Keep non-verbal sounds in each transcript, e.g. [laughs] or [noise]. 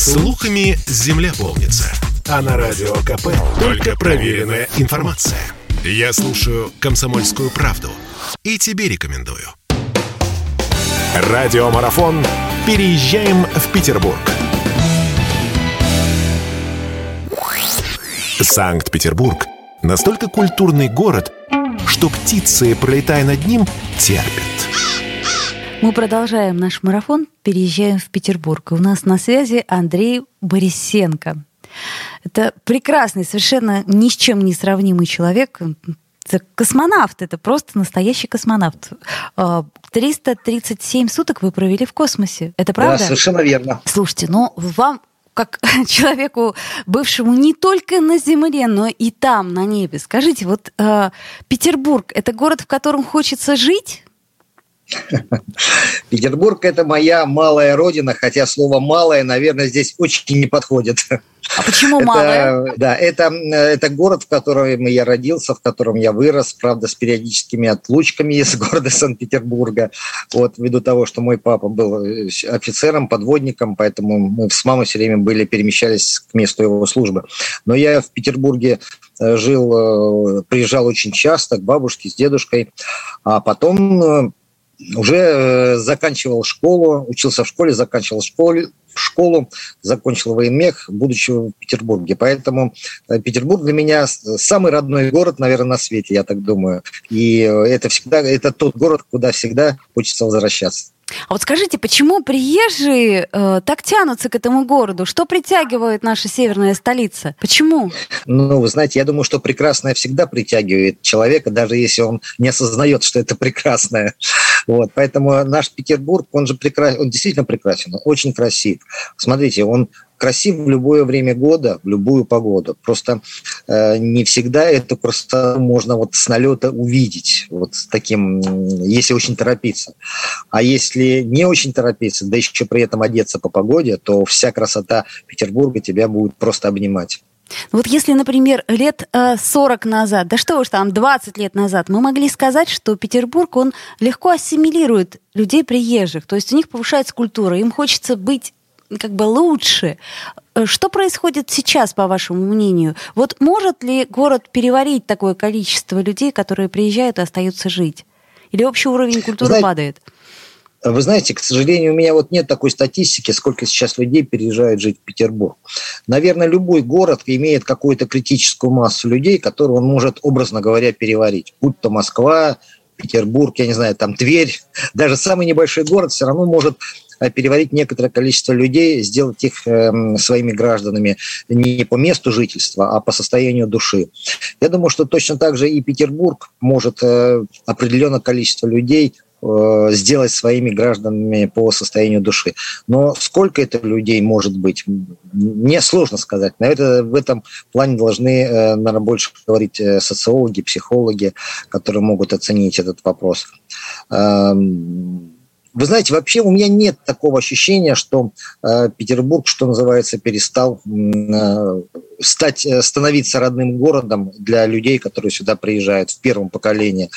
Слухами земля полнится. А на радио КП только проверенная информация. Я слушаю «Комсомольскую правду» и тебе рекомендую. Радиомарафон «Переезжаем в Петербург». Санкт-Петербург – настолько культурный город, что птицы, пролетая над ним, терпят. Мы продолжаем наш марафон, переезжаем в Петербург. И у нас на связи Андрей Борисенко. Это прекрасный, совершенно ни с чем не сравнимый человек. Это космонавт, это просто настоящий космонавт. 337 а, суток вы провели в космосе. Это правда? Да, совершенно верно. Слушайте, но вам как [laughs] человеку, бывшему не только на Земле, но и там, на небе. Скажите, вот э, Петербург – это город, в котором хочется жить? Петербург – это моя малая родина, хотя слово «малая», наверное, здесь очень не подходит. А почему малая? Да, это, это город, в котором я родился, в котором я вырос, правда, с периодическими отлучками из города Санкт-Петербурга. Вот, ввиду того, что мой папа был э, офицером, подводником, поэтому мы с мамой все время были, перемещались к месту его службы. Но я в Петербурге э, жил, э, приезжал очень часто к бабушке с дедушкой, а потом уже э, заканчивал школу, учился в школе, заканчивал школу, школу, закончил военмех, будучи в Петербурге. Поэтому э, Петербург для меня самый родной город, наверное, на свете, я так думаю. И э, это всегда, это тот город, куда всегда хочется возвращаться. А вот скажите, почему приезжие э, так тянутся к этому городу? Что притягивает наша северная столица? Почему? Ну, вы знаете, я думаю, что прекрасное всегда притягивает человека, даже если он не осознает, что это прекрасное. Вот, поэтому наш Петербург, он же прекрасен, он действительно прекрасен, он очень красив. Смотрите, он красив в любое время года, в любую погоду. Просто э, не всегда эту красоту можно вот с налета увидеть, вот с таким, если очень торопиться. А если не очень торопиться, да еще при этом одеться по погоде, то вся красота Петербурга тебя будет просто обнимать. Ну вот если, например, лет 40 э, назад, да что уж там, 20 лет назад, мы могли сказать, что Петербург, он легко ассимилирует людей приезжих, то есть у них повышается культура, им хочется быть как бы лучше. Э, что происходит сейчас, по вашему мнению? Вот может ли город переварить такое количество людей, которые приезжают и остаются жить? Или общий уровень культуры Знаете, падает? Вы знаете, к сожалению, у меня вот нет такой статистики, сколько сейчас людей переезжают жить в Петербург. Наверное, любой город имеет какую-то критическую массу людей, которую он может, образно говоря, переварить. Будь то Москва, Петербург, я не знаю, там Тверь, [laughs] даже самый небольшой город все равно может Э, переварить некоторое количество людей, сделать их эм, своими гражданами не по месту жительства, а по состоянию души. Я думаю, что точно так же и Петербург может э, определенное количество людей э, сделать своими гражданами по состоянию души. Но сколько это людей может быть, мне сложно сказать. На это, в этом плане должны, наверное, больше говорить социологи, психологи, которые могут оценить этот вопрос. Вы знаете, вообще у меня нет такого ощущения, что э, Петербург, что называется, перестал э, стать, э, становиться родным городом для людей, которые сюда приезжают в первом поколении.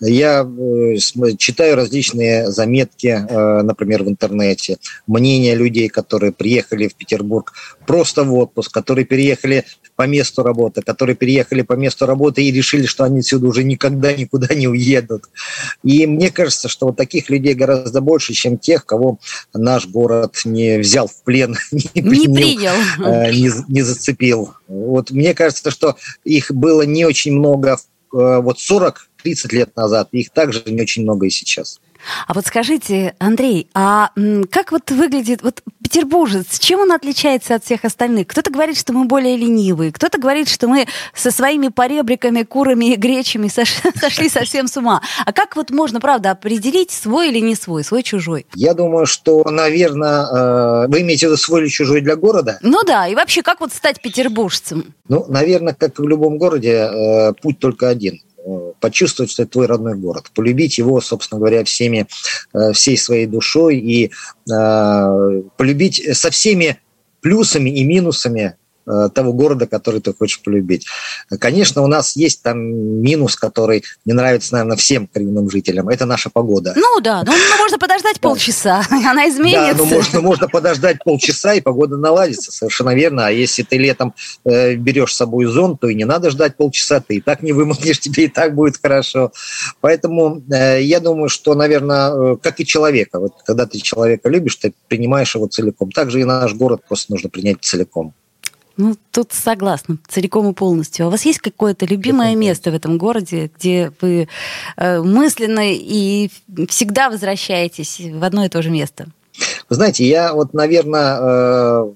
Я э, читаю различные заметки, э, например, в интернете, мнения людей, которые приехали в Петербург просто в отпуск, которые переехали по месту работы, которые переехали по месту работы и решили, что они отсюда уже никогда никуда не уедут. И мне кажется, что вот таких людей гораздо больше, чем тех, кого наш город не взял в плен, [laughs] не, не принял, э, не, не зацепил. Вот мне кажется, что их было не очень много э, вот 40-30 лет назад, их также не очень много и сейчас. А вот скажите, Андрей, а как вот выглядит вот петербуржец? Чем он отличается от всех остальных? Кто-то говорит, что мы более ленивые, кто-то говорит, что мы со своими поребриками, курами и гречами [laughs] сошли совсем с ума. А как вот можно, правда, определить, свой или не свой, свой чужой? Я думаю, что, наверное, э, вы имеете в виду свой или чужой для города? Ну да, и вообще, как вот стать петербуржцем? Ну, наверное, как в любом городе, э, путь только один почувствовать, что это твой родной город, полюбить его, собственно говоря, всеми, э, всей своей душой и э, полюбить со всеми плюсами и минусами э, того города, который ты хочешь полюбить. Конечно, у нас есть там минус, который не нравится, наверное, всем коренным жителям. Это наша погода. Ну да, ну, ну можно подождать полчаса, [laughs] она изменится. Да, ну можно, можно подождать полчаса, и погода наладится, совершенно верно. А если ты летом э, берешь с собой зонт, то и не надо ждать полчаса, ты и так не вымокнешь, [laughs] тебе и так будет хорошо. Поэтому э, я думаю, что, наверное, э, как и человека, вот когда ты человека любишь, ты принимаешь его целиком. Также и наш город просто нужно принять целиком. Ну, тут согласна, целиком и полностью. А у вас есть какое-то любимое место в этом городе, где вы э, мысленно и всегда возвращаетесь в одно и то же место? Вы знаете, я вот, наверное, э,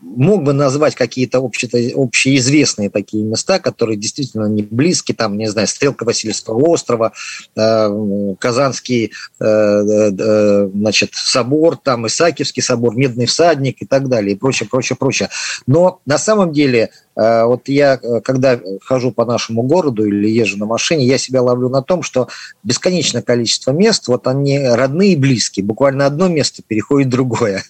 мог бы назвать какие-то общеизвестные такие места, которые действительно не близки, там, не знаю, Стрелка Васильевского острова, э, Казанский э, э, значит, собор, там, Исаакиевский собор, Медный всадник и так далее, и прочее, прочее, прочее. Но на самом деле вот я, когда хожу по нашему городу или езжу на машине, я себя ловлю на том, что бесконечное количество мест, вот они родные и близкие, буквально одно место переходит в другое.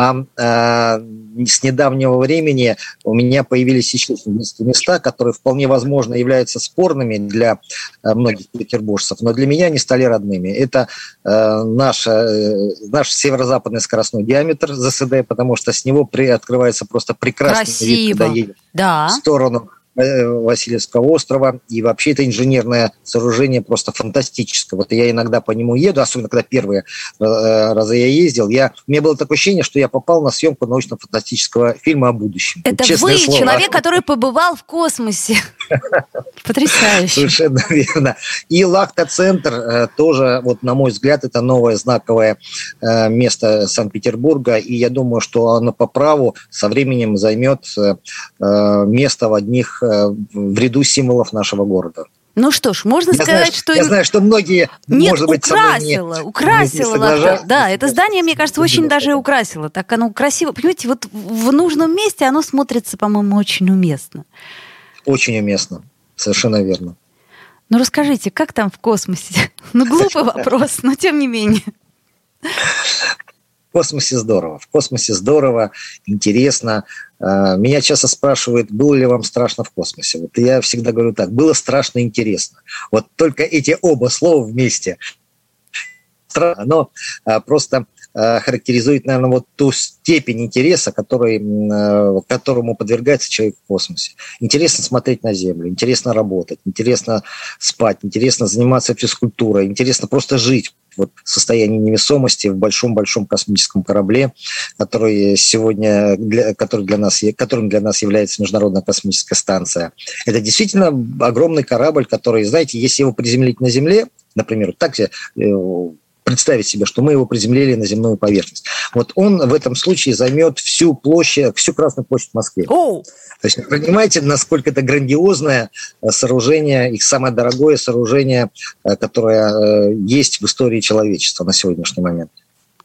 А, а с недавнего времени у меня появились еще места, которые вполне возможно являются спорными для э, многих петербуржцев, но для меня они стали родными. Это э, наш, э, наш северо-западный скоростной диаметр ЗСД, потому что с него при, открывается просто прекрасный Красиво. вид, когда едешь да. в сторону Э, Васильевского острова. И вообще это инженерное сооружение просто фантастическое. Вот я иногда по нему еду, особенно когда первые э, разы я ездил, я, у меня было такое ощущение, что я попал на съемку научно-фантастического фильма о будущем. Это Честное вы, слово. человек, который побывал в космосе. [laughs] Потрясающе. Совершенно верно. И Лахта-центр э, тоже, вот на мой взгляд, это новое знаковое место Санкт-Петербурга. И я думаю, что оно по праву со временем займет место в одних в ряду символов нашего города. Ну что ж, можно я сказать, знаю, что... Я знаю, что многие, Нет, может быть, украсило, не, украсило. Не да, это здание, мне кажется, очень даже украсило. Так оно красиво. Понимаете, вот в нужном месте оно смотрится, по-моему, очень уместно. Очень уместно, совершенно верно. Ну расскажите, как там в космосе? [laughs] Ну глупый вопрос, но тем не менее. [laughs] В космосе здорово. В космосе здорово, интересно. А, меня часто спрашивают, было ли вам страшно в космосе. Вот я всегда говорю так, было страшно интересно. Вот только эти оба слова вместе. Оно а, просто а, характеризует, наверное, вот ту степень интереса, который, которому подвергается человек в космосе. Интересно смотреть на Землю, интересно работать, интересно спать, интересно заниматься физкультурой, интересно просто жить вот состоянии невесомости в большом-большом космическом корабле, который сегодня, для, который для нас, которым для нас является Международная космическая станция. Это действительно огромный корабль, который, знаете, если его приземлить на Земле, например, так э, представить себе, что мы его приземлили на земную поверхность. Вот он в этом случае займет всю площадь, всю Красную площадь в Москве. Oh. То есть понимаете, насколько это грандиозное э, сооружение, их самое дорогое сооружение, э, которое э, есть в истории человечества на сегодняшний момент.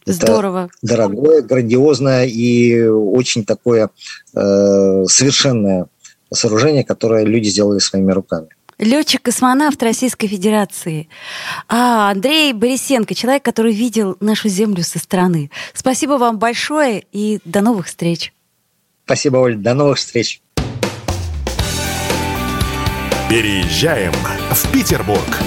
Здорово. Это дорогое, грандиозное и очень такое э, совершенное сооружение, которое люди сделали своими руками летчик-космонавт Российской Федерации. А Андрей Борисенко, человек, который видел нашу Землю со стороны. Спасибо вам большое и до новых встреч. Спасибо, Оль. До новых встреч. Переезжаем в Петербург.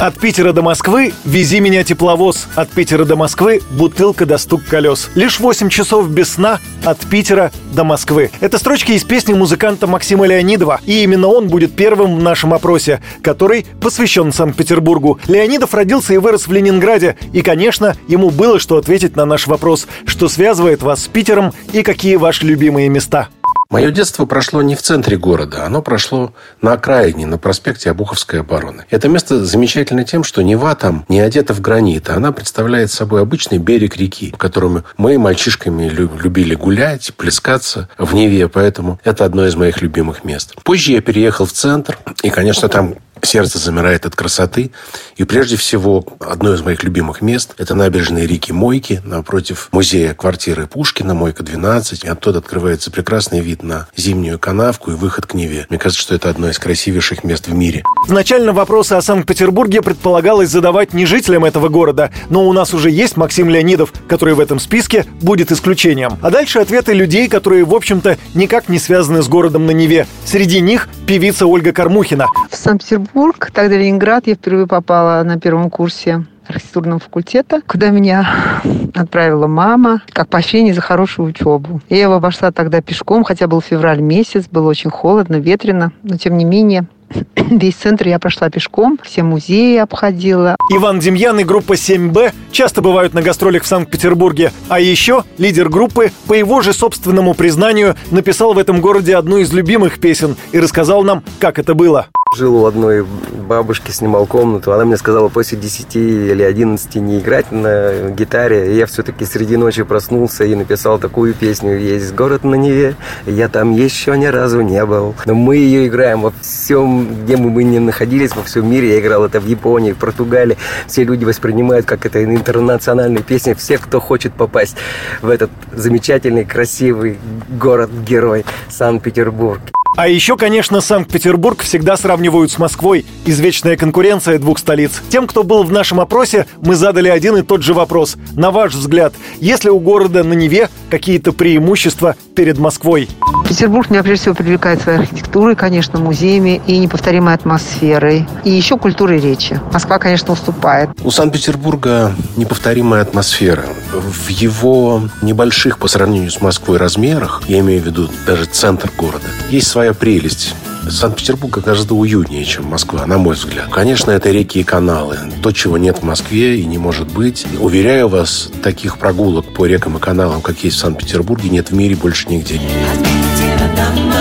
От Питера до Москвы «Вези меня тепловоз». От Питера до Москвы «Бутылка до стук колес». Лишь 8 часов без сна от Питера до Москвы. Это строчки из песни музыканта Максима Леонидова. И именно он будет первым в нашем опросе, который посвящен Санкт-Петербургу. Леонидов родился и вырос в Ленинграде. И, конечно, ему было что ответить на наш вопрос, что связывает вас с Питером и какие ваши любимые места. Мое детство прошло не в центре города, оно прошло на окраине, на проспекте Обуховской обороны. Это место замечательно тем, что Нева там не одета в гранит, а она представляет собой обычный берег реки, в котором мы мальчишками любили гулять, плескаться в Неве, поэтому это одно из моих любимых мест. Позже я переехал в центр, и, конечно, там Сердце замирает от красоты. И прежде всего, одно из моих любимых мест – это набережные реки Мойки напротив музея квартиры Пушкина, Мойка 12. И оттуда открывается прекрасный вид на зимнюю канавку и выход к Неве. Мне кажется, что это одно из красивейших мест в мире. Изначально вопросы о Санкт-Петербурге предполагалось задавать не жителям этого города, но у нас уже есть Максим Леонидов, который в этом списке будет исключением. А дальше ответы людей, которые, в общем-то, никак не связаны с городом на Неве. Среди них певица Ольга Кормухина. В Санкт-Петербург, тогда Ленинград, я впервые попала на первом курсе архитектурного факультета, куда меня отправила мама, как поощрение за хорошую учебу. Я его обошла тогда пешком, хотя был февраль месяц, было очень холодно, ветрено, но тем не менее [clears throat] Весь центр я прошла пешком, все музеи обходила. Иван Демьян и группа 7Б часто бывают на гастролях в Санкт-Петербурге. А еще лидер группы, по его же собственному признанию, написал в этом городе одну из любимых песен и рассказал нам, как это было. Жил у одной бабушки, снимал комнату. Она мне сказала после 10 или 11 не играть на гитаре. И я все-таки среди ночи проснулся и написал такую песню «Есть город на Неве, я там еще ни разу не был». Но мы ее играем во всем, где мы бы не находились, во всем мире. Я играл это в Японии, в Португалии. Все люди воспринимают как это интернациональная песня. Все, кто хочет попасть в этот замечательный, красивый город-герой Санкт-Петербург. А еще, конечно, Санкт-Петербург всегда сравнивают с Москвой. Извечная конкуренция двух столиц. Тем, кто был в нашем опросе, мы задали один и тот же вопрос. На ваш взгляд, есть ли у города на Неве какие-то преимущества перед Москвой? Петербург меня прежде всего привлекает своей архитектурой, конечно, музеями и неповторимой атмосферой. И еще культурой речи. Москва, конечно, уступает. У Санкт-Петербурга неповторимая атмосфера. В его небольших по сравнению с Москвой размерах, я имею в виду даже центр города, есть своя прелесть. Санкт-Петербург гораздо уютнее, чем Москва, на мой взгляд. Конечно, это реки и каналы. То, чего нет в Москве и не может быть. Уверяю вас, таких прогулок по рекам и каналам, как есть в Санкт-Петербурге, нет в мире больше нигде. Питера домой.